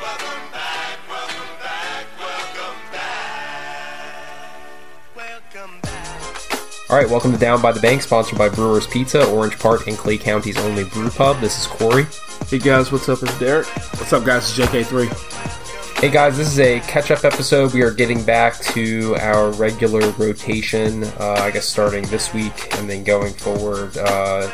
Welcome back, welcome back, welcome back. Welcome back. All right, welcome to Down by the Bank, sponsored by Brewers Pizza, Orange Park, and Clay County's only brew pub. This is Corey. Hey guys, what's up? It's Derek. What's up, guys? It's JK3. Hey guys, this is a catch-up episode. We are getting back to our regular rotation. Uh, I guess starting this week and then going forward, uh,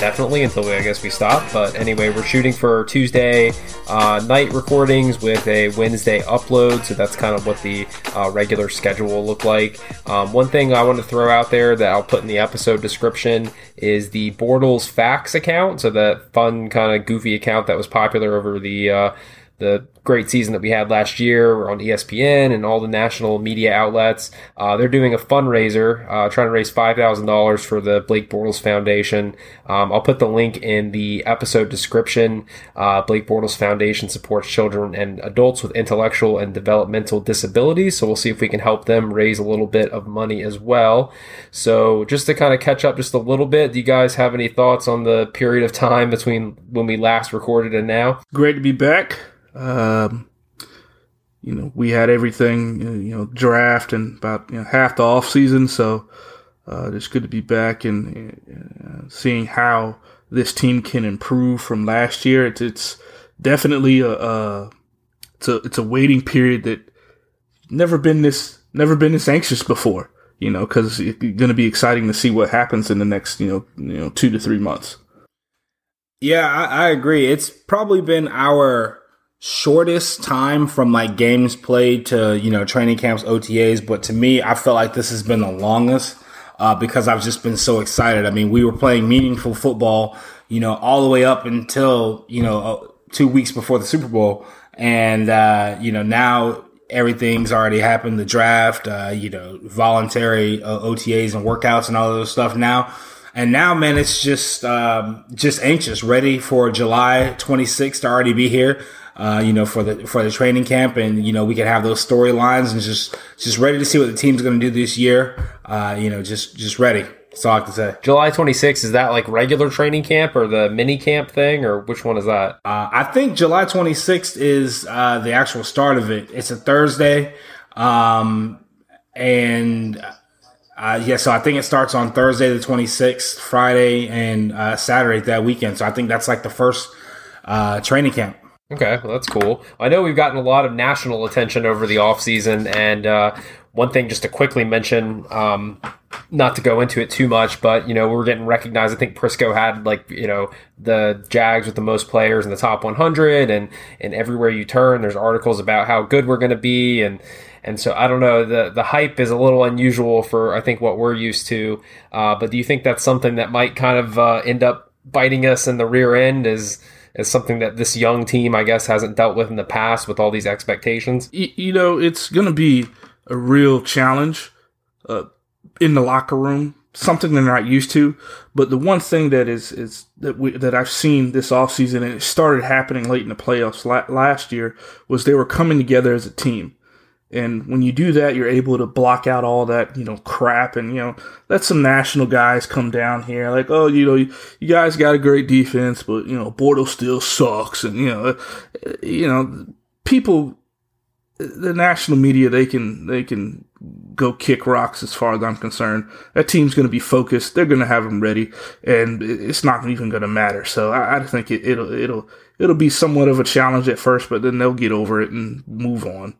definitely until I guess we stop. But anyway, we're shooting for Tuesday uh, night recordings with a Wednesday upload. So that's kind of what the uh, regular schedule will look like. Um, one thing I want to throw out there that I'll put in the episode description is the Bortles Facts account. So that fun kind of goofy account that was popular over the uh, the great season that we had last year on E ESPN and all the national media outlets. Uh, they're doing a fundraiser, uh, trying to raise $5,000 for the Blake Bortles Foundation. Um, I'll put the link in the episode description. Uh, Blake Bortles Foundation supports children and adults with intellectual and developmental disabilities. So we'll see if we can help them raise a little bit of money as well. So just to kind of catch up just a little bit, do you guys have any thoughts on the period of time between when we last recorded and now? Great to be back. Um, you know, we had everything, you know, draft and about you know, half the off season, so uh, it's good to be back and uh, seeing how this team can improve from last year. It's, it's definitely a, a it's a it's a waiting period that never been this never been this anxious before. You know, because it's going to be exciting to see what happens in the next you know you know two to three months. Yeah, I, I agree. It's probably been our shortest time from like games played to you know training camps, OTAs. But to me, I felt like this has been the longest uh, because I've just been so excited. I mean, we were playing meaningful football, you know, all the way up until you know uh, two weeks before the Super Bowl, and uh, you know now everything's already happened. The draft, uh, you know, voluntary uh, OTAs and workouts and all of those stuff now. And now, man, it's just um, just anxious, ready for July 26th to already be here. Uh, you know, for the for the training camp, and you know, we can have those storylines and just just ready to see what the team's going to do this year. Uh, you know, just just ready. That's all I have to say. July 26th, is that like regular training camp or the mini camp thing, or which one is that? Uh, I think July 26th is uh, the actual start of it. It's a Thursday, um, and uh, yeah, so I think it starts on Thursday the 26th, Friday, and uh, Saturday that weekend. So I think that's like the first uh, training camp. Okay, well, that's cool. I know we've gotten a lot of national attention over the offseason, and uh, one thing just to quickly mention, um, not to go into it too much, but you know we're getting recognized. I think Prisco had like you know the Jags with the most players in the top 100, and and everywhere you turn, there's articles about how good we're going to be, and and so I don't know the the hype is a little unusual for I think what we're used to. Uh, but do you think that's something that might kind of uh, end up biting us in the rear end? As as something that this young team, I guess, hasn't dealt with in the past with all these expectations. Y- you know, it's going to be a real challenge uh, in the locker room, something they're not used to. But the one thing that is is that we that I've seen this offseason, and it started happening late in the playoffs la- last year, was they were coming together as a team. And when you do that, you're able to block out all that, you know, crap and, you know, let some national guys come down here. Like, oh, you know, you, guys got a great defense, but, you know, Bortles still sucks. And, you know, uh, you know, people, the national media, they can, they can go kick rocks as far as I'm concerned. That team's going to be focused. They're going to have them ready and it's not even going to matter. So I, I think it, it'll, it'll, it'll be somewhat of a challenge at first, but then they'll get over it and move on.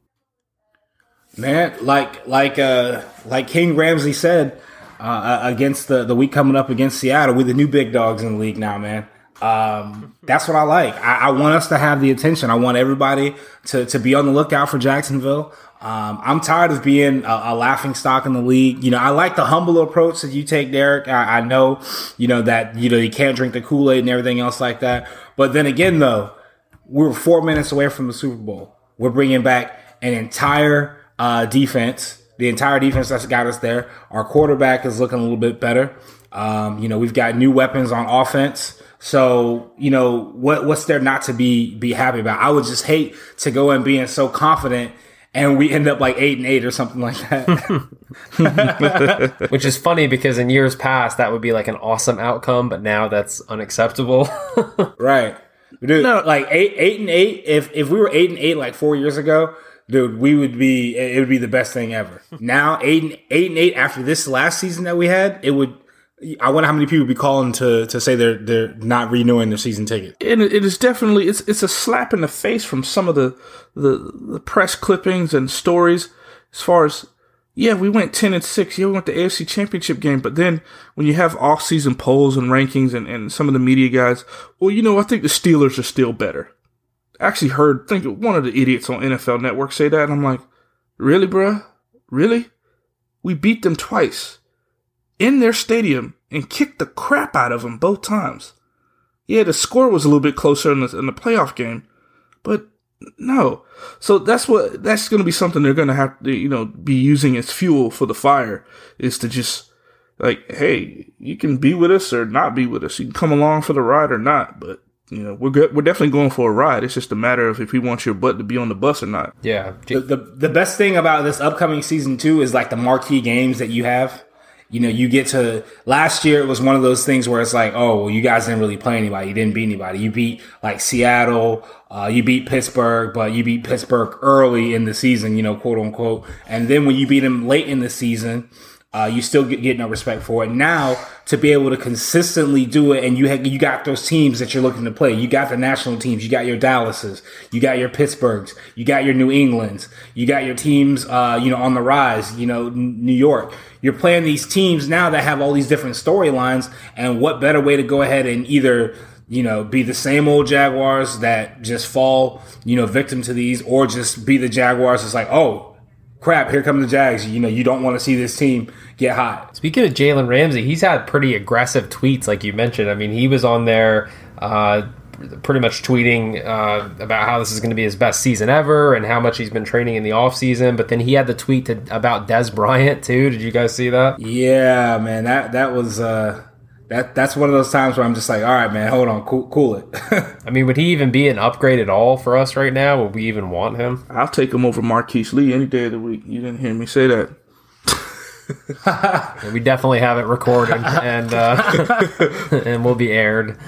Man, like like uh like King Ramsey said uh, against the the week coming up against Seattle, we're the new big dogs in the league now, man. Um, that's what I like. I, I want us to have the attention. I want everybody to to be on the lookout for Jacksonville. Um, I'm tired of being a, a laughing stock in the league. You know, I like the humble approach that you take, Derek. I, I know, you know that you know you can't drink the Kool Aid and everything else like that. But then again, though, we're four minutes away from the Super Bowl. We're bringing back an entire uh, defense, the entire defense that's got us there. Our quarterback is looking a little bit better. Um, you know, we've got new weapons on offense. So, you know, what what's there not to be be happy about? I would just hate to go in being so confident and we end up like eight and eight or something like that. Which is funny because in years past that would be like an awesome outcome, but now that's unacceptable. right. Dude, No. like eight, eight and eight. If if we were eight and eight like four years ago, dude, we would be. It would be the best thing ever. now eight and eight and eight after this last season that we had, it would. I wonder how many people would be calling to to say they're they're not renewing their season ticket. and it is definitely it's it's a slap in the face from some of the the, the press clippings and stories as far as yeah we went 10 and 6 yeah we went the AFC championship game but then when you have off season polls and rankings and, and some of the media guys well you know I think the Steelers are still better actually heard think one of the idiots on NFL network say that and I'm like really bruh really we beat them twice in their stadium and kicked the crap out of them both times yeah, the score was a little bit closer in the in the playoff game, but no. So that's what that's going to be something they're going to have to you know be using as fuel for the fire is to just like, hey, you can be with us or not be with us. You can come along for the ride or not, but you know we're good. We're definitely going for a ride. It's just a matter of if we want your butt to be on the bus or not. Yeah. The, the the best thing about this upcoming season too is like the marquee games that you have. You know, you get to last year. It was one of those things where it's like, oh, well, you guys didn't really play anybody. You didn't beat anybody. You beat like Seattle. Uh, you beat Pittsburgh, but you beat Pittsburgh early in the season. You know, quote unquote. And then when you beat them late in the season, uh, you still get, get no respect for it. Now to be able to consistently do it, and you you got those teams that you're looking to play. You got the national teams. You got your Dallases. You got your Pittsburghs. You got your New Englands. You got your teams. Uh, you know, on the rise. You know, New York. You're playing these teams now that have all these different storylines, and what better way to go ahead and either you know, be the same old Jaguars that just fall, you know, victim to these, or just be the Jaguars. It's like, oh, crap, here come the Jags. You know, you don't want to see this team get hot. Speaking of Jalen Ramsey, he's had pretty aggressive tweets, like you mentioned. I mean, he was on there uh, pretty much tweeting uh, about how this is going to be his best season ever and how much he's been training in the offseason. But then he had the tweet to, about Dez Bryant, too. Did you guys see that? Yeah, man, that that was uh, that that's one of those times where I'm just like, all right, man, hold on, cool, cool it. I mean, would he even be an upgrade at all for us right now? Would we even want him? I'll take him over Marquise Lee any day of the week. You didn't hear me say that. We definitely have it recorded and uh, and will be aired.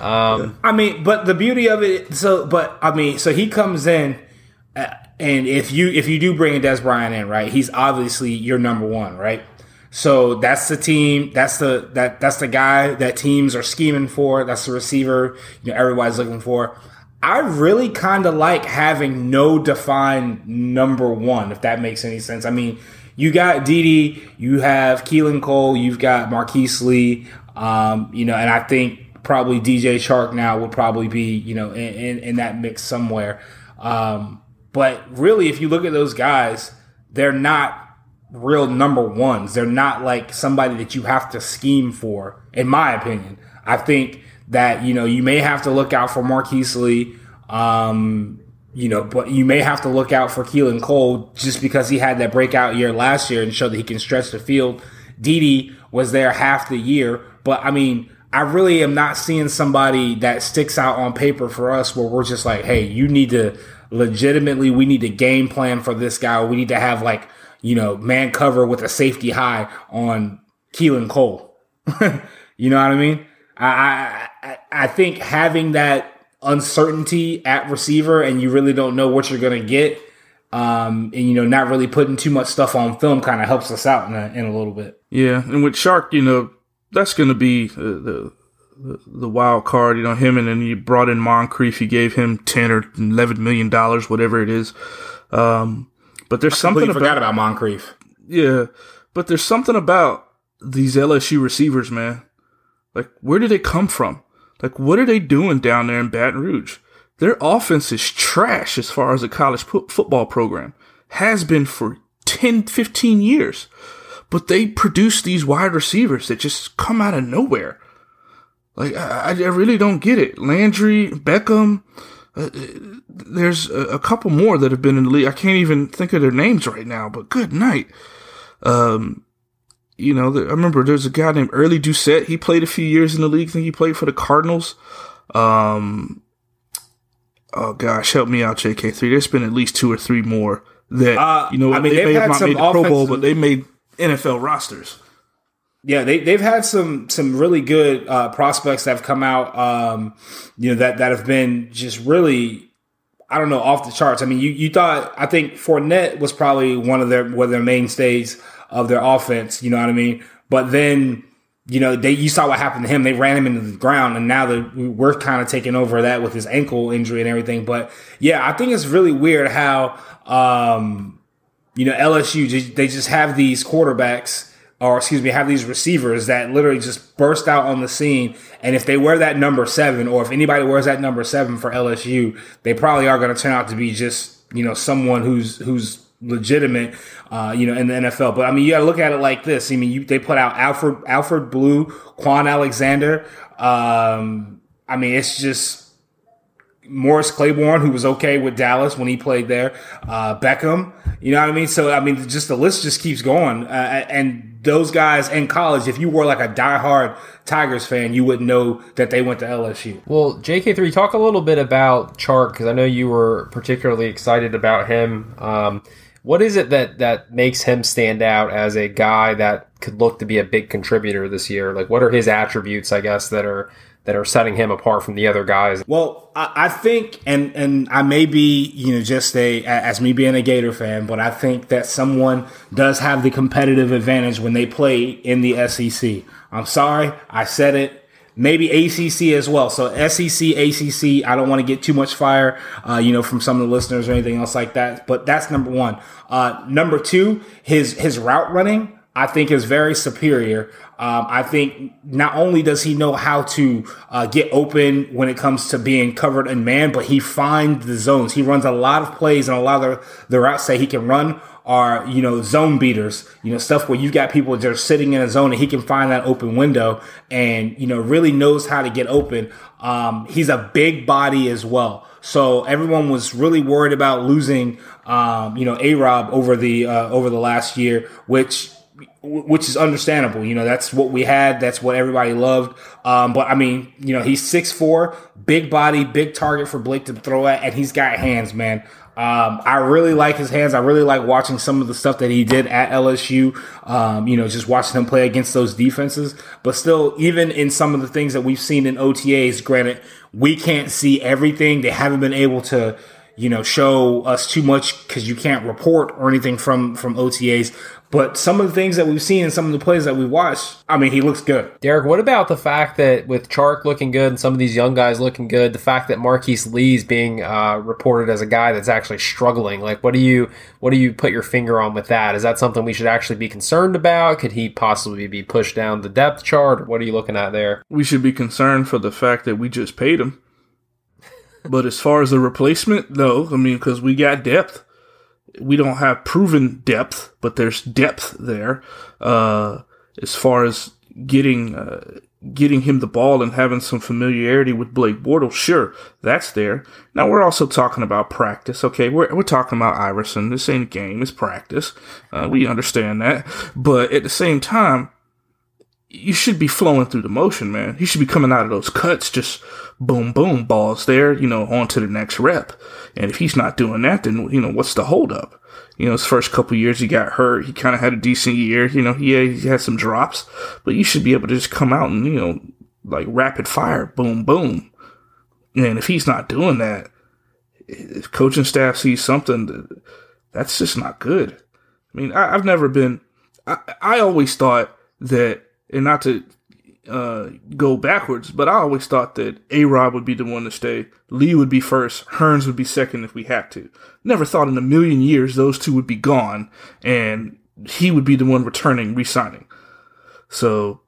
Um, I mean, but the beauty of it, so, but I mean, so he comes in, uh, and if you if you do bring a Dez Bryant in, right, he's obviously your number one, right. So that's the team. That's the that that's the guy that teams are scheming for. That's the receiver. You know, everybody's looking for. I really kind of like having no defined number one, if that makes any sense. I mean, you got DeDe, you have Keelan Cole, you've got Marquise Lee, um, you know, and I think probably DJ Chark now would probably be, you know, in, in, in that mix somewhere. Um, but really, if you look at those guys, they're not real number ones. They're not like somebody that you have to scheme for, in my opinion. I think that, you know, you may have to look out for Marquise Lee, um, you know, but you may have to look out for Keelan Cole just because he had that breakout year last year and showed that he can stretch the field. DeDe was there half the year, but I mean, I really am not seeing somebody that sticks out on paper for us where we're just like, hey, you need to legitimately, we need a game plan for this guy. We need to have like, you know, man cover with a safety high on Keelan Cole. you know what I mean? I, I I- think having that uncertainty at receiver and you really don't know what you're gonna get, um, and you know, not really putting too much stuff on film kind of helps us out in a, in a little bit. Yeah, and with Chark, you know, that's to be uh, the, the the wild card. You know, him and then you brought in Moncrief. You gave him ten or eleven million dollars, whatever it is. Um, but there's something Completely forgot about about Moncrief. yeah, but there's something about these LSU receivers, man. Like, where did they come from? Like, what are they doing down there in Baton Rouge? Their offense is trash as far as a college pu- football program. Has been for 10, 15 years. But they produce these wide receivers that just come out of nowhere. Like, I, I I really don't get it. Landry, Beckham, uh, there's a, a couple more that have been in the league. I can't even think of their names right now, but good night. Um, you know, the, I remember there's a guy named Early Doucet. He played a few years in the league. I think he played for the Cardinals. Um, oh gosh, help me out, JK3. There's been at least two or three more that Uh, you know. I mean, they they've may have not made the Pro Bowl, but they made NFL rosters. Yeah, they they've had some some really good uh, prospects that have come out. Um, you know that that have been just really. I don't know, off the charts. I mean, you, you thought I think Fournette was probably one of their one of their mainstays of their offense. You know what I mean? But then you know, they you saw what happened to him. They ran him into the ground, and now that we're kind of taking over that with his ankle injury and everything. But yeah, I think it's really weird how um, you know LSU they just have these quarterbacks, or excuse me, have these receivers that literally just burst out on the scene. And if they wear that number seven, or if anybody wears that number seven for LSU, they probably are going to turn out to be just you know someone who's who's legitimate, uh, you know, in the NFL. But I mean, you got to look at it like this. I mean, you, they put out Alfred Alfred Blue, Kwon Alexander. Um, I mean, it's just Morris Claiborne, who was okay with Dallas when he played there. Uh, Beckham, you know what I mean? So I mean, just the list just keeps going. Uh, and those guys in college, if you were like a diehard Tigers fan, you wouldn't know that they went to LSU. Well, JK3, talk a little bit about Chark because I know you were particularly excited about him. Um, what is it that that makes him stand out as a guy that could look to be a big contributor this year? Like, what are his attributes? I guess that are that are setting him apart from the other guys. Well, I, think, and and I may be, you know, just a as me being a Gator fan, but I think that someone does have the competitive advantage when they play in the SEC. I'm sorry, I said it. Maybe ACC as well. So SEC, ACC. I don't want to get too much fire, uh, you know, from some of the listeners or anything else like that. But that's number one. Uh, number two, his his route running. I think is very superior. Um, I think not only does he know how to uh, get open when it comes to being covered in man, but he finds the zones. He runs a lot of plays and a lot of the, routes that he can run are, you know, zone beaters, you know, stuff where you've got people just sitting in a zone and he can find that open window and, you know, really knows how to get open. Um, he's a big body as well. So everyone was really worried about losing, um, you know, A Rob over the, uh, over the last year, which, which is understandable. You know, that's what we had. That's what everybody loved. Um, but I mean, you know, he's six four, big body, big target for Blake to throw at, and he's got hands, man. Um, I really like his hands. I really like watching some of the stuff that he did at LSU. Um, you know, just watching him play against those defenses. But still, even in some of the things that we've seen in OTAs, granted, we can't see everything. They haven't been able to, you know, show us too much because you can't report or anything from from OTAs. But some of the things that we've seen and some of the plays that we watched, I mean, he looks good. Derek, what about the fact that with Chark looking good and some of these young guys looking good, the fact that Marquise Lee's being uh, reported as a guy that's actually struggling? Like, what do you what do you put your finger on with that? Is that something we should actually be concerned about? Could he possibly be pushed down the depth chart? What are you looking at there? We should be concerned for the fact that we just paid him. But as far as the replacement, no. I mean, because we got depth. We don't have proven depth, but there's depth there. Uh, as far as getting uh, getting him the ball and having some familiarity with Blake Bortles, sure, that's there. Now we're also talking about practice. Okay, we're we're talking about Iverson. This ain't a game; it's practice. Uh, we understand that, but at the same time, you should be flowing through the motion, man. You should be coming out of those cuts, just boom, boom, balls there, you know, on to the next rep. And if he's not doing that, then, you know, what's the holdup? You know, his first couple years he got hurt. He kind of had a decent year. You know, yeah, he had some drops, but you should be able to just come out and, you know, like rapid fire, boom, boom. And if he's not doing that, if coaching staff sees something, that's just not good. I mean, I, I've never been, I, I always thought that, and not to uh, go backwards, but I always thought that A Rob would be the one to stay. Lee would be first. Hurns would be second if we had to. Never thought in a million years those two would be gone and he would be the one returning, resigning. So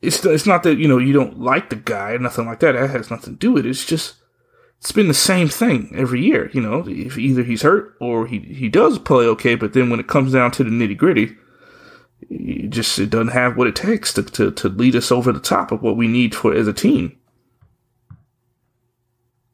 it's it's not that you know you don't like the guy, nothing like that. That has nothing to do with it. It's just it's been the same thing every year. You know, if either he's hurt or he he does play okay, but then when it comes down to the nitty gritty, it just it doesn't have what it takes to, to to lead us over the top of what we need for as a team.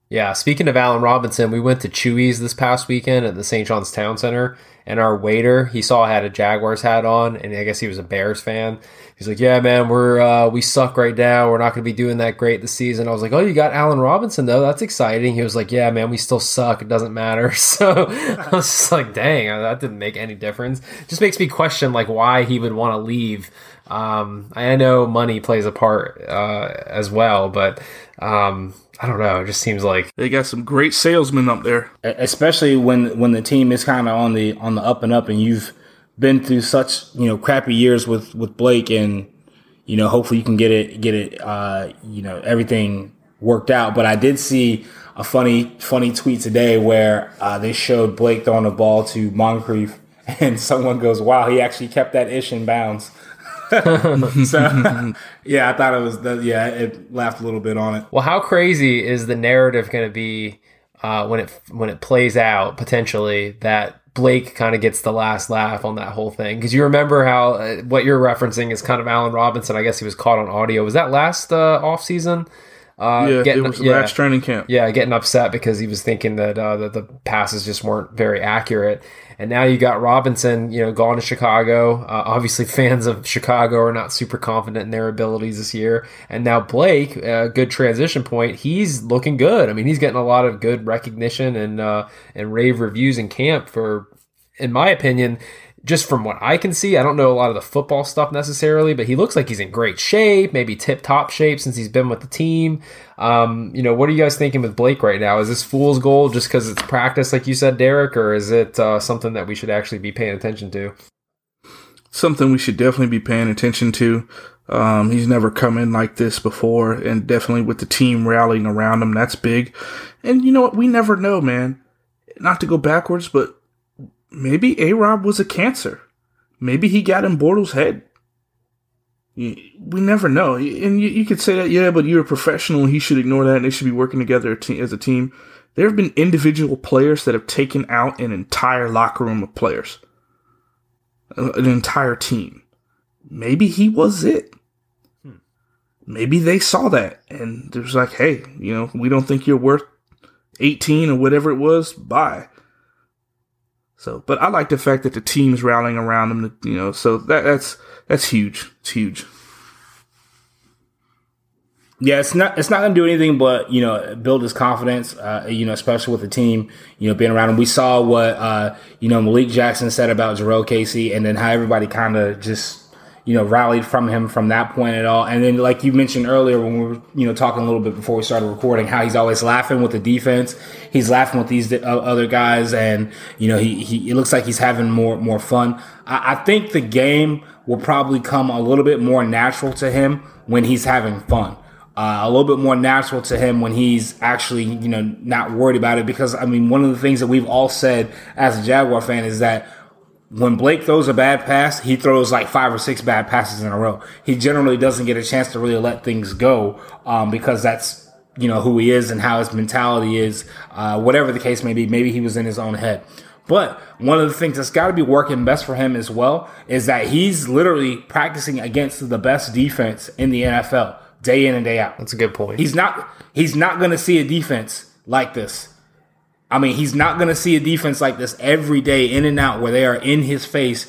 Yeah, speaking of Allen Robinson, we went to Chuy's this past weekend at the St. John's Town Center, and our waiter he saw I had a Jaguars hat on, and I guess he was a Bears fan. He's like, "Yeah, man, we're uh, we suck right now. We're not going to be doing that great this season." I was like, "Oh, you got Allen Robinson though. That's exciting." He was like, "Yeah, man, we still suck. It doesn't matter." So I was just like, "Dang, that didn't make any difference." Just makes me question like why he would want to leave. Um, I know money plays a part uh, as well, but um, I don't know. It just seems like They got some great salesmen up there. especially when when the team is kind of on the on the up and up, and you've been through such you know crappy years with with Blake, and you know hopefully you can get it get it uh, you know everything worked out. But I did see a funny funny tweet today where uh, they showed Blake throwing a ball to Moncrief, and someone goes, "Wow, he actually kept that ish in bounds." so yeah, I thought it was the, yeah, it laughed a little bit on it. Well, how crazy is the narrative going to be uh, when it when it plays out potentially that Blake kind of gets the last laugh on that whole thing? Because you remember how uh, what you're referencing is kind of Allen Robinson. I guess he was caught on audio. Was that last uh, off season? Uh, Yeah, getting- it was yeah. last training camp. Yeah, getting upset because he was thinking that uh, that the passes just weren't very accurate. And now you got Robinson, you know, gone to Chicago. Uh, obviously, fans of Chicago are not super confident in their abilities this year. And now Blake, a good transition point. He's looking good. I mean, he's getting a lot of good recognition and uh, and rave reviews in camp for, in my opinion. Just from what I can see, I don't know a lot of the football stuff necessarily, but he looks like he's in great shape, maybe tip top shape since he's been with the team. Um, you know, what are you guys thinking with Blake right now? Is this fool's goal just because it's practice, like you said, Derek, or is it uh, something that we should actually be paying attention to? Something we should definitely be paying attention to. Um, he's never come in like this before, and definitely with the team rallying around him, that's big. And you know what? We never know, man. Not to go backwards, but maybe A Rob was a cancer. Maybe he got in Bortles' head. We never know. And you, you could say that, yeah, but you're a professional he should ignore that and they should be working together as a team. There have been individual players that have taken out an entire locker room of players, Uh, an entire team. Maybe he was it. Maybe they saw that and it was like, hey, you know, we don't think you're worth 18 or whatever it was. Bye. So, but I like the fact that the team's rallying around him. You know, so that that's that's huge. It's huge. Yeah, it's not it's not going to do anything but you know build his confidence. Uh, you know, especially with the team, you know, being around him. We saw what uh, you know Malik Jackson said about Jurrell Casey, and then how everybody kind of just you know rallied from him from that point at all. And then, like you mentioned earlier when we were you know talking a little bit before we started recording, how he's always laughing with the defense. He's laughing with these uh, other guys, and you know he, he it looks like he's having more more fun. I, I think the game will probably come a little bit more natural to him when he's having fun uh, a little bit more natural to him when he's actually, you know, not worried about it. Because I mean, one of the things that we've all said as a Jaguar fan is that when Blake throws a bad pass, he throws like five or six bad passes in a row. He generally doesn't get a chance to really let things go um, because that's you know who he is and how his mentality is. Uh, whatever the case may be, maybe he was in his own head. But one of the things that's got to be working best for him as well is that he's literally practicing against the best defense in the NFL day in and day out. That's a good point. He's not he's not going to see a defense like this. I mean, he's not going to see a defense like this every day in and out where they are in his face.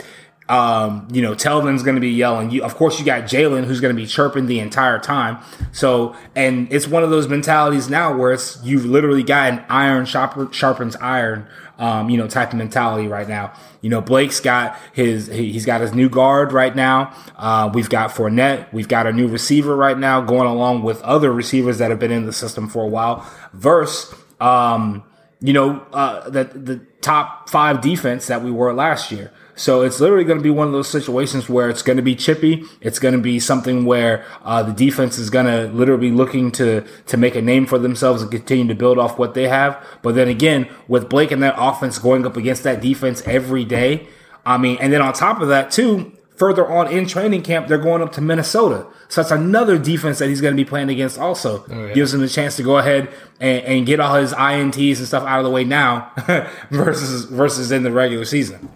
Um, you know, Telvin's going to be yelling. You, of course, you got Jalen who's going to be chirping the entire time. So, and it's one of those mentalities now where it's you've literally got an iron sharpens iron. Um, you know, type of mentality right now. You know, Blake's got his he, he's got his new guard right now. Uh, we've got Fournette. We've got a new receiver right now going along with other receivers that have been in the system for a while. Verse, um, you know, uh, the the top five defense that we were last year. So it's literally going to be one of those situations where it's going to be chippy. It's going to be something where uh, the defense is going to literally be looking to to make a name for themselves and continue to build off what they have. But then again, with Blake and that offense going up against that defense every day, I mean, and then on top of that too, further on in training camp, they're going up to Minnesota. So that's another defense that he's going to be playing against. Also, oh, gives him a chance to go ahead and, and get all his ints and stuff out of the way now, versus versus in the regular season.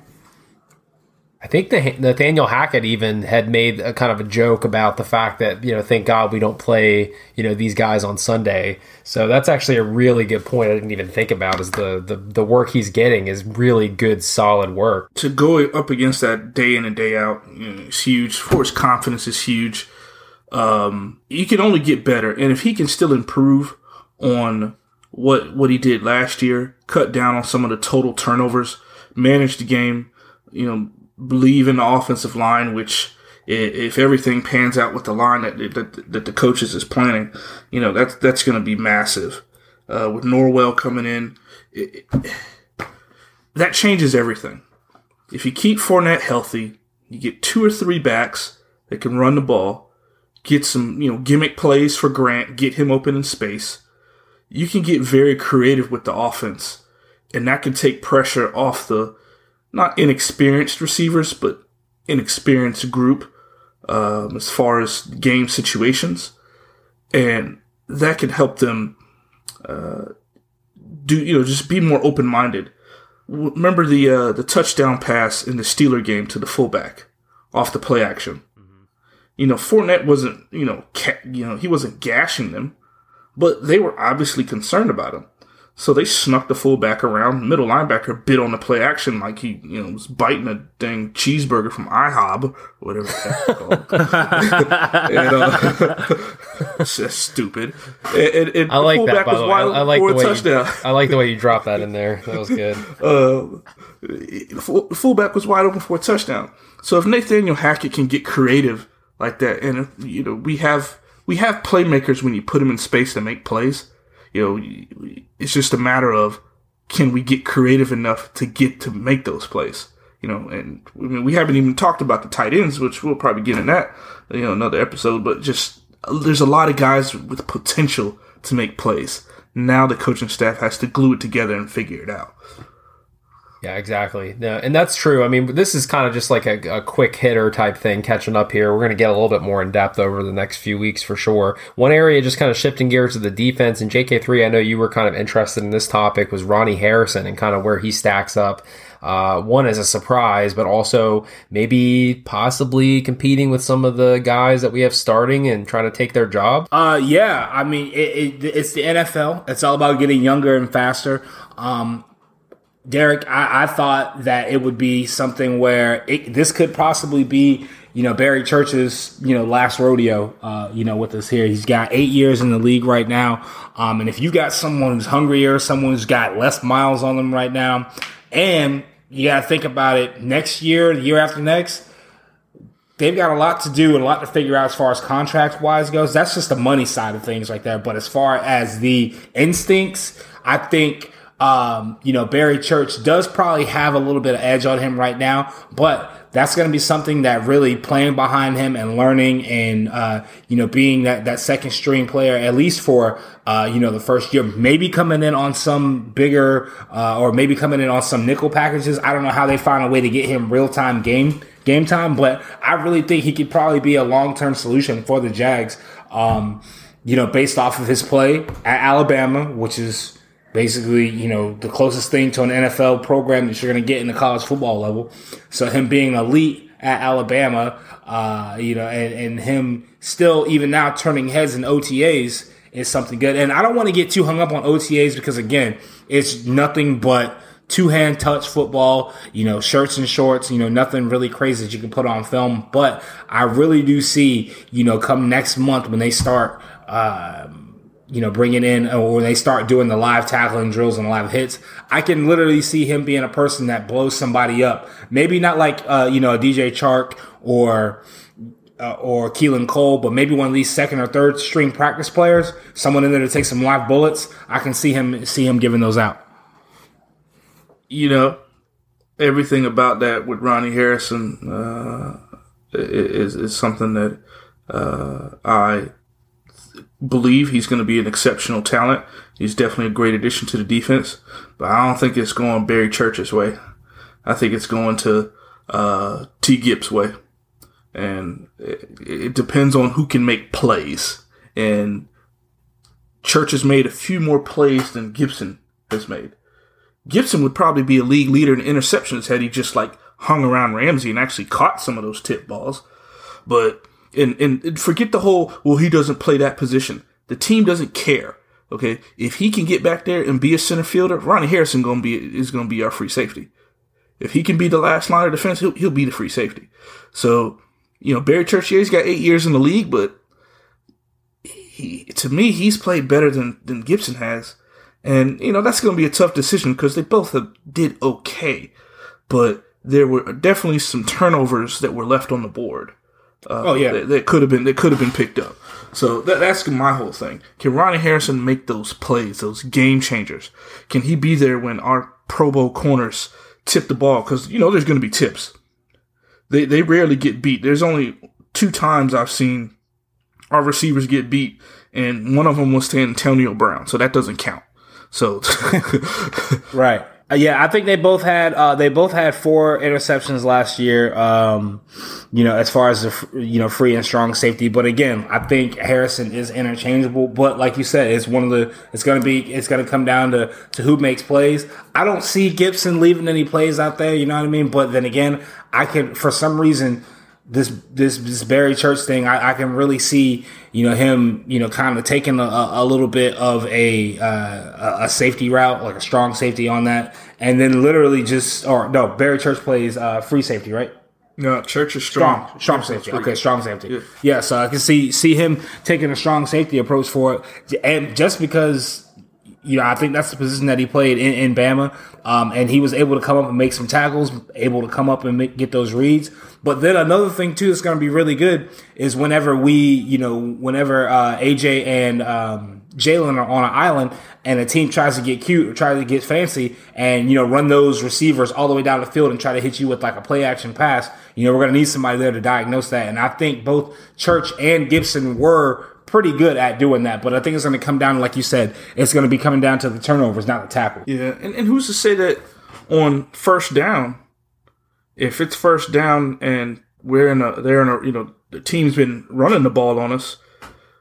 Think the, Nathaniel Hackett even had made a kind of a joke about the fact that you know, thank God we don't play you know these guys on Sunday. So that's actually a really good point. I didn't even think about is the the, the work he's getting is really good, solid work. to go up against that day in and day out you know, is huge. For his confidence is huge. Um, you can only get better, and if he can still improve on what what he did last year, cut down on some of the total turnovers, manage the game, you know, believe in the offensive line, which if everything pans out with the line that that, that the coaches is planning, you know, that's that's going to be massive. Uh, with Norwell coming in, it, it- that changes everything. If you keep Fournette healthy, you get two or three backs that can run the ball, get some, you know, gimmick plays for Grant, get him open in space. You can get very creative with the offense, and that can take pressure off the not inexperienced receivers, but inexperienced group um, as far as game situations, and that can help them uh, do you know just be more open minded remember the uh, the touchdown pass in the Steeler game to the fullback off the play action. You know, Fournette wasn't you know ca- you know he wasn't gashing them, but they were obviously concerned about him. So they snuck the fullback around. Middle linebacker bit on the play action like he you know was biting a dang cheeseburger from IHOB whatever that's called. and, uh, it's just stupid. And, and, and I like the that. By was the way, I, like the way touchdown. you, I like the way you dropped that in there. That was good. the fullback was wide open for a touchdown. So if Nathaniel Hackett can get creative like that, and if, you know we have we have playmakers when you put them in space to make plays. You know, it's just a matter of can we get creative enough to get to make those plays. You know, and I mean we haven't even talked about the tight ends, which we'll probably get in that you know another episode. But just there's a lot of guys with potential to make plays. Now the coaching staff has to glue it together and figure it out. Yeah, exactly. No, and that's true. I mean, this is kind of just like a, a quick hitter type thing catching up here. We're going to get a little bit more in depth over the next few weeks for sure. One area just kind of shifting gears to the defense and JK3. I know you were kind of interested in this topic was Ronnie Harrison and kind of where he stacks up. Uh, one as a surprise, but also maybe possibly competing with some of the guys that we have starting and trying to take their job. Uh, yeah. I mean, it, it, it's the NFL. It's all about getting younger and faster. Um, Derek, I, I thought that it would be something where it, this could possibly be, you know, Barry Church's, you know, last rodeo, uh, you know, with us here. He's got eight years in the league right now. Um, and if you got someone who's hungrier, someone who's got less miles on them right now, and you got to think about it next year, the year after next, they've got a lot to do and a lot to figure out as far as contract wise goes. That's just the money side of things right there. But as far as the instincts, I think um, you know Barry Church does probably have a little bit of edge on him right now, but that's going to be something that really playing behind him and learning and uh, you know being that that second string player at least for uh, you know the first year, maybe coming in on some bigger uh, or maybe coming in on some nickel packages. I don't know how they find a way to get him real time game game time, but I really think he could probably be a long term solution for the Jags. Um, you know, based off of his play at Alabama, which is basically, you know, the closest thing to an NFL program that you're going to get in the college football level. So him being elite at Alabama, uh, you know, and, and him still even now turning heads in OTAs is something good. And I don't want to get too hung up on OTAs because again, it's nothing but two hand touch football, you know, shirts and shorts, you know, nothing really crazy that you can put on film. But I really do see, you know, come next month when they start, um, you know, bringing in or when they start doing the live tackling drills and live hits, I can literally see him being a person that blows somebody up. Maybe not like, uh, you know, a DJ Chark or, uh, or Keelan Cole, but maybe one of these second or third string practice players, someone in there to take some live bullets. I can see him, see him giving those out. you know, everything about that with Ronnie Harrison uh, is is something that uh, I believe he's going to be an exceptional talent. He's definitely a great addition to the defense, but I don't think it's going Barry Church's way. I think it's going to uh, T. Gibbs' way, and it, it depends on who can make plays. And Church has made a few more plays than Gipson has made. Gipson would probably be a league leader in interceptions had he just like hung around Ramsey and actually caught some of those tip balls. But and and forget the whole well he doesn't play that position. The team doesn't care. Okay, if he can get back there and be a center fielder, Ronnie Harrison gonna be is gonna be our free safety. If he can be the last line of defense, he'll he'll be the free safety. So you know Barry Church's got eight years in the league, but he to me he's played better than than Gipson has, and you know that's gonna be a tough decision because they both have, did okay, but there were definitely some turnovers that were left on the board Uh, oh yeah, that, that could have been that could have been picked up. So that, that's my whole thing. Can Ronnie Harrison make those plays, those game changers? Can he be there when our Pro Bowl corners tip the ball? Because you know there's going to be tips. They they rarely get beat. There's only two times I've seen our receivers get beat, and one of them was to Antonio Brown, so that doesn't count. So right. Uh, yeah, I think they both had uh, they both had four interceptions last year. Um, you know, as far as the you know free and strong safety, but again, I think Harrison is interchangeable. But like you said, it's one of the it's going to be it's going to come down to to who makes plays. I don't see Gipson leaving any plays out there. You know what I mean? But then again, I could for some reason this this this Barry Church thing, I, I can really see you know him you know kind of taking a, a little bit of a uh, a safety route, like a strong safety on that, and then literally just or no Barry Church plays uh, free safety, right? no, Church is strong. Strong, strong safety. Okay, strong safety. Yeah. so I can see see him taking a strong safety approach for it, and just because you know I think that's the position that he played in, in Bama, um, and he was able to come up and make some tackles, able to come up and make, get those reads. But then another thing too that's going to be really good is whenever we, you know, whenever uh, AJ and um, Jalen are on an island and a team tries to get cute or try to get fancy and you know run those receivers all the way down the field and try to hit you with like a play action pass, you know, we're going to need somebody there to diagnose that. And I think both Church and Gipson were pretty good at doing that. But I think it's going to come down, like you said, it's going to be coming down to the turnovers, not the tackle. Yeah, and, and who's to say that on first down, if it's first down and we're in a they're in a you know the team's been running the ball on us,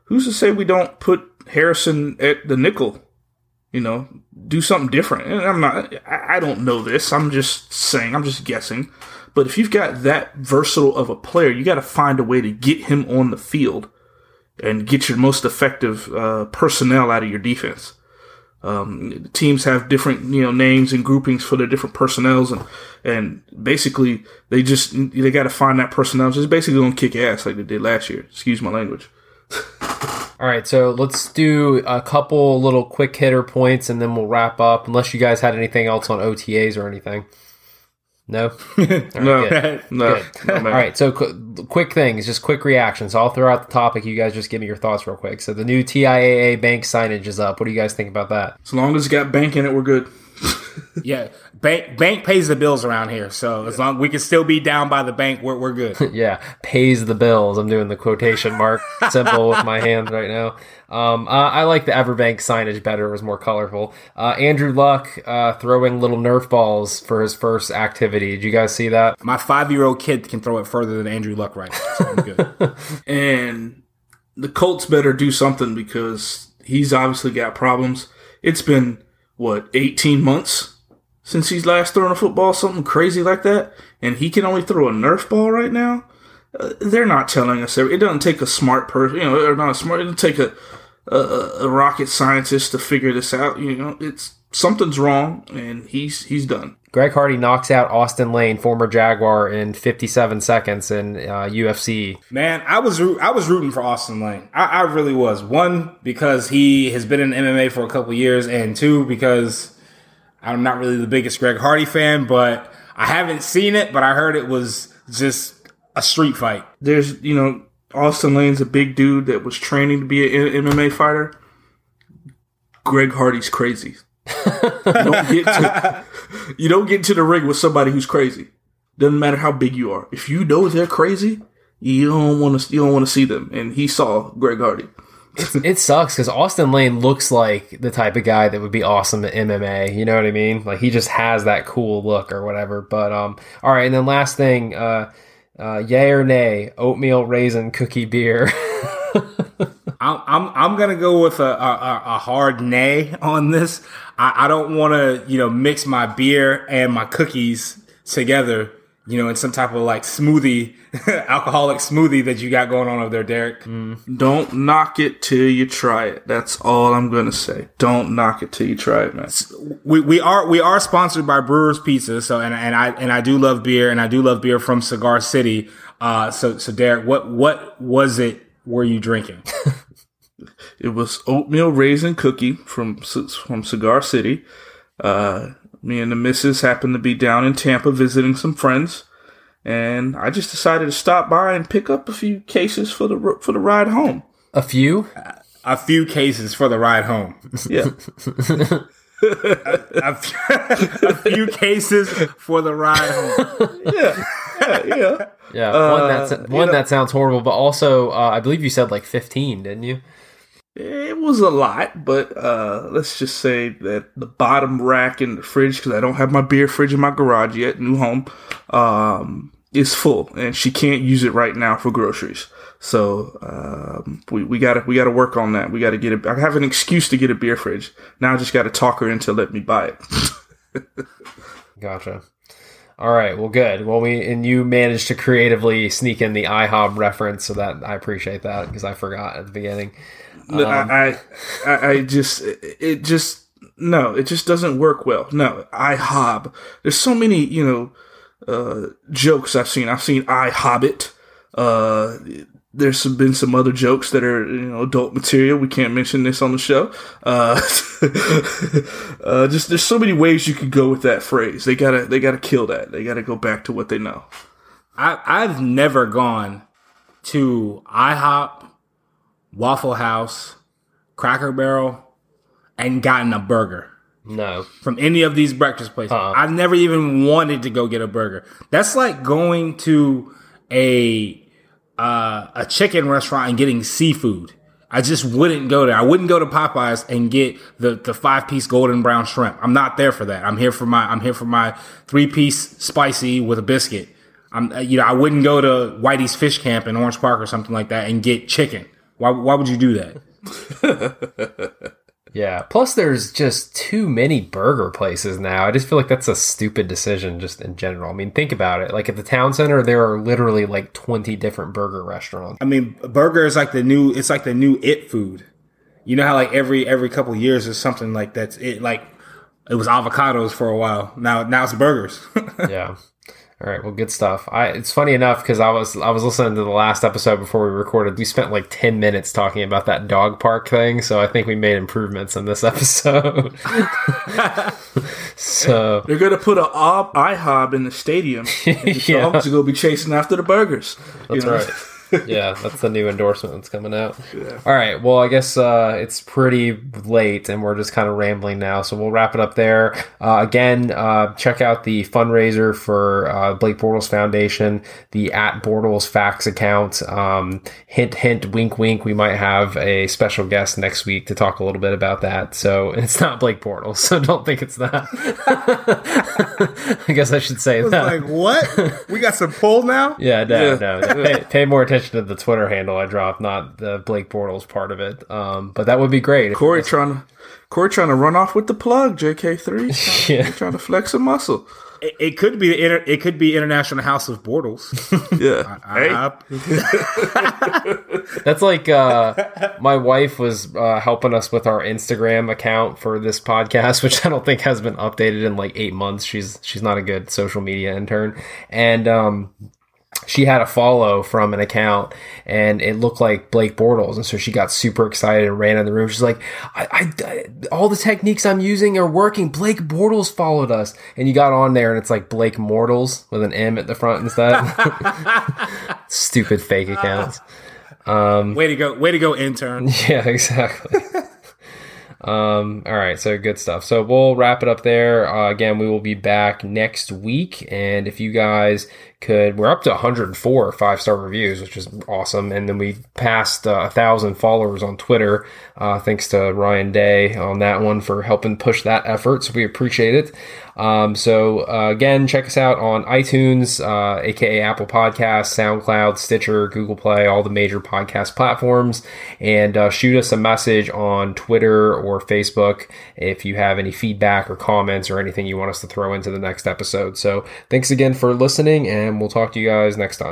who's to say we don't put Harrison at the nickel? You know, do something different. And I'm not. I I don't know this. I'm just saying. I'm just guessing. But if you've got that versatile of a player, you got to find a way to get him on the field and get your most effective uh, personnel out of your defense. Um, teams have different, you know, names and groupings for their different personnels, and and basically they just they got to find that personnel. Just basically gonna kick ass like they did last year. Excuse my language. All right, so let's do a couple little quick hitter points and then we'll wrap up. Unless you guys had anything else on OTAs or anything. No. All right, No, good. no, Good. no. All right, so qu- quick things, just quick reactions. I'll throw out the topic. You guys just give me your thoughts real quick. So the new TIAA bank signage is up. What do you guys think about that? As long as it's got bank in it, we're good. Yeah, bank bank pays the bills around here, so as long we can still be down by the bank, we're we're good. Yeah, pays the bills. I'm doing the quotation mark symbol with my hands right now. Um, uh, I like the Everbank signage better. It was more colorful. Uh, Andrew Luck uh, throwing little Nerf balls for his first activity. Did you guys see that? My five year old kid can throw it further than Andrew Luck right now, so I'm good. and the Colts better do something because he's obviously got problems. It's been what 18 months since he's last thrown a football, something crazy like that, and he can only throw a Nerf ball right now. Uh, they're not telling us. It doesn't take a smart person, you know, or not a smart. It doesn't take a, a a rocket scientist to figure this out. You know, it's something's wrong, and he's he's done. Greg Hardy knocks out Austen Lane, former Jaguar, in 57 seconds in uh, UFC. Man, I was I was rooting for Austen Lane. I, I really was. One because he has been in MMA for a couple years, and two because I'm not really the biggest Greg Hardy fan, but I haven't seen it, but I heard it was just a street fight. there's you know Austen Lane's a big dude that was training to be an MMA fighter. Greg Hardy's crazy. You don't get to you don't get to the ring with somebody who's crazy. Doesn't matter how big you are. If you know they're crazy, you don't want to you don't want to see them. And he saw Greg Hardy. It sucks because Austen Lane looks like the type of guy that would be awesome at MMA. You know what I mean? Like he just has that cool look or whatever. But um, all right. And then last thing, uh, uh, yay or nay, oatmeal raisin cookie beer. I'm I'm, I'm gonna go with a, a, a hard nay on this. I, I don't want to you know mix my beer and my cookies together you know, in some type of like smoothie, alcoholic smoothie that you got going on over there, Derek. Don't knock it till you try it. That's all I'm gonna say. Don't knock it till you try it, man. We, we are we are sponsored by Brewers Pizza, so and, and I and I do love beer, and I do love beer from Cigar City. Uh, so so Derek, what what was it? Were you drinking? It was oatmeal raisin cookie from from Cigar City. Uh, me and the missus happened to be down in Tampa visiting some friends, and I just decided to stop by and pick up a few cases for the for the ride home. A few? A few cases for the ride home. Yeah, a, few, a few cases for the ride home. yeah, yeah, yeah. Yeah, one, that's, Uh, one you know- that sounds horrible, but also, uh, I believe you said like 15, didn't you? It was a lot, but uh, let's just say that the bottom rack in the fridge, because I don't have my beer fridge in my garage yet, new home, um, is full, and she can't use it right now for groceries. So um, we we gotta we gotta work on that. We gotta get it. I have an excuse to get a beer fridge. Now I just gotta talk her into let me buy it. Gotcha. All right. Well, good. Well, we and you managed to creatively sneak in the IHOB reference, so that I appreciate that because I forgot at the beginning. No, I, I, I just, it, just, no, it just doesn't work well. No, I hob. There's so many, you know, uh, jokes I've seen. I've seen I hobbit. Uh, there's some, been some other jokes that are, you know, adult material. We can't mention this on the show. Uh, uh, just there's so many ways you could go with that phrase. They gotta, they gotta kill that. They gotta go back to what they know. I, I've never gone to IHOP, Waffle House, Cracker Barrel, and gotten a burger No. from any of these breakfast places. Uh-uh. I've never even wanted to go get a burger. That's like going to a uh, a chicken restaurant and getting seafood. I just wouldn't go there. I wouldn't go to Popeyes and get the, the five piece golden brown shrimp. I'm not there for that. I'm here for my I'm here for my three piece spicy with a biscuit. I'm uh, you know I wouldn't go to Whitey's Fish Camp in Orange Park or something like that and get chicken. Why why would you do that? Yeah. Plus, there's just too many burger places now. I just feel like that's a stupid decision, just in general. I mean, think about it. Like at the town center, there are literally like 20 different burger restaurants. I mean, burger is like the new. It's like the new it food. You know how like every every couple of years there's something like that's it. Like it was avocados for a while. Now now it's burgers. yeah. All right. Well, good stuff. I it's funny enough because I was I was listening to the last episode before we recorded. We spent like ten minutes talking about that dog park thing, so I think we made improvements in this episode. so They're gonna put a ob- IHOB in the stadium. And the Yeah. dogs are gonna be chasing after the burgers. you That's know? right. Yeah, that's the new endorsement that's coming out. All right. Well, I guess uh, it's pretty late and we're just kind of rambling now. So we'll wrap it up there. Uh, again, uh, check out the fundraiser for uh, Blake Bortles Foundation, the at Bortles Facts account. Um, hint, hint, wink, wink. We might have a special guest next week to talk a little bit about that. So it's not Blake Bortles. So don't think it's that. I guess I should say that. like what? We got some pull now. Yeah, no, Yeah. no. no. Pay, pay more attention to the Twitter handle I dropped, not the Blake Bortles part of it. Um, but that would be great. if- Corey trying to Corey trying to run off with the plug. JK three Yeah. trying to flex a muscle. It, it could be the inter, it could be International House of Bortles. Yeah. hey, Uh, That's like uh, my wife was uh, helping us with our Instagram account for this podcast, which I don't think has been updated in like eight months. She's she's not a good social media intern, and um, she had a follow from an account and it looked like Blake Bortles. And so she got super excited and ran in the room. She's like, I, I- I- all the techniques I'm using are working. Blake Bortles followed us. And you got on there and it's like Blake Mortals with an M at the front instead. Stupid fake accounts. way to go! Way to go, intern. Yeah, exactly. um, all right, so good stuff. So we'll wrap it up there. Uh, again, we will be back next week, and if you guys could, we're up to 104 five star reviews, which is awesome. And then we passed uh, a thousand followers on Twitter, uh, thanks to Ryan Day on that one for helping push that effort. So we appreciate it. Um, so uh, again, check us out on iTunes, uh, aka Apple Podcasts, SoundCloud, Stitcher, Google Play, all the major podcast platforms, and uh, shoot us a message on Twitter or Facebook if you have any feedback or comments or anything you want us to throw into the next episode. So thanks again for listening, and we'll talk to you guys next time.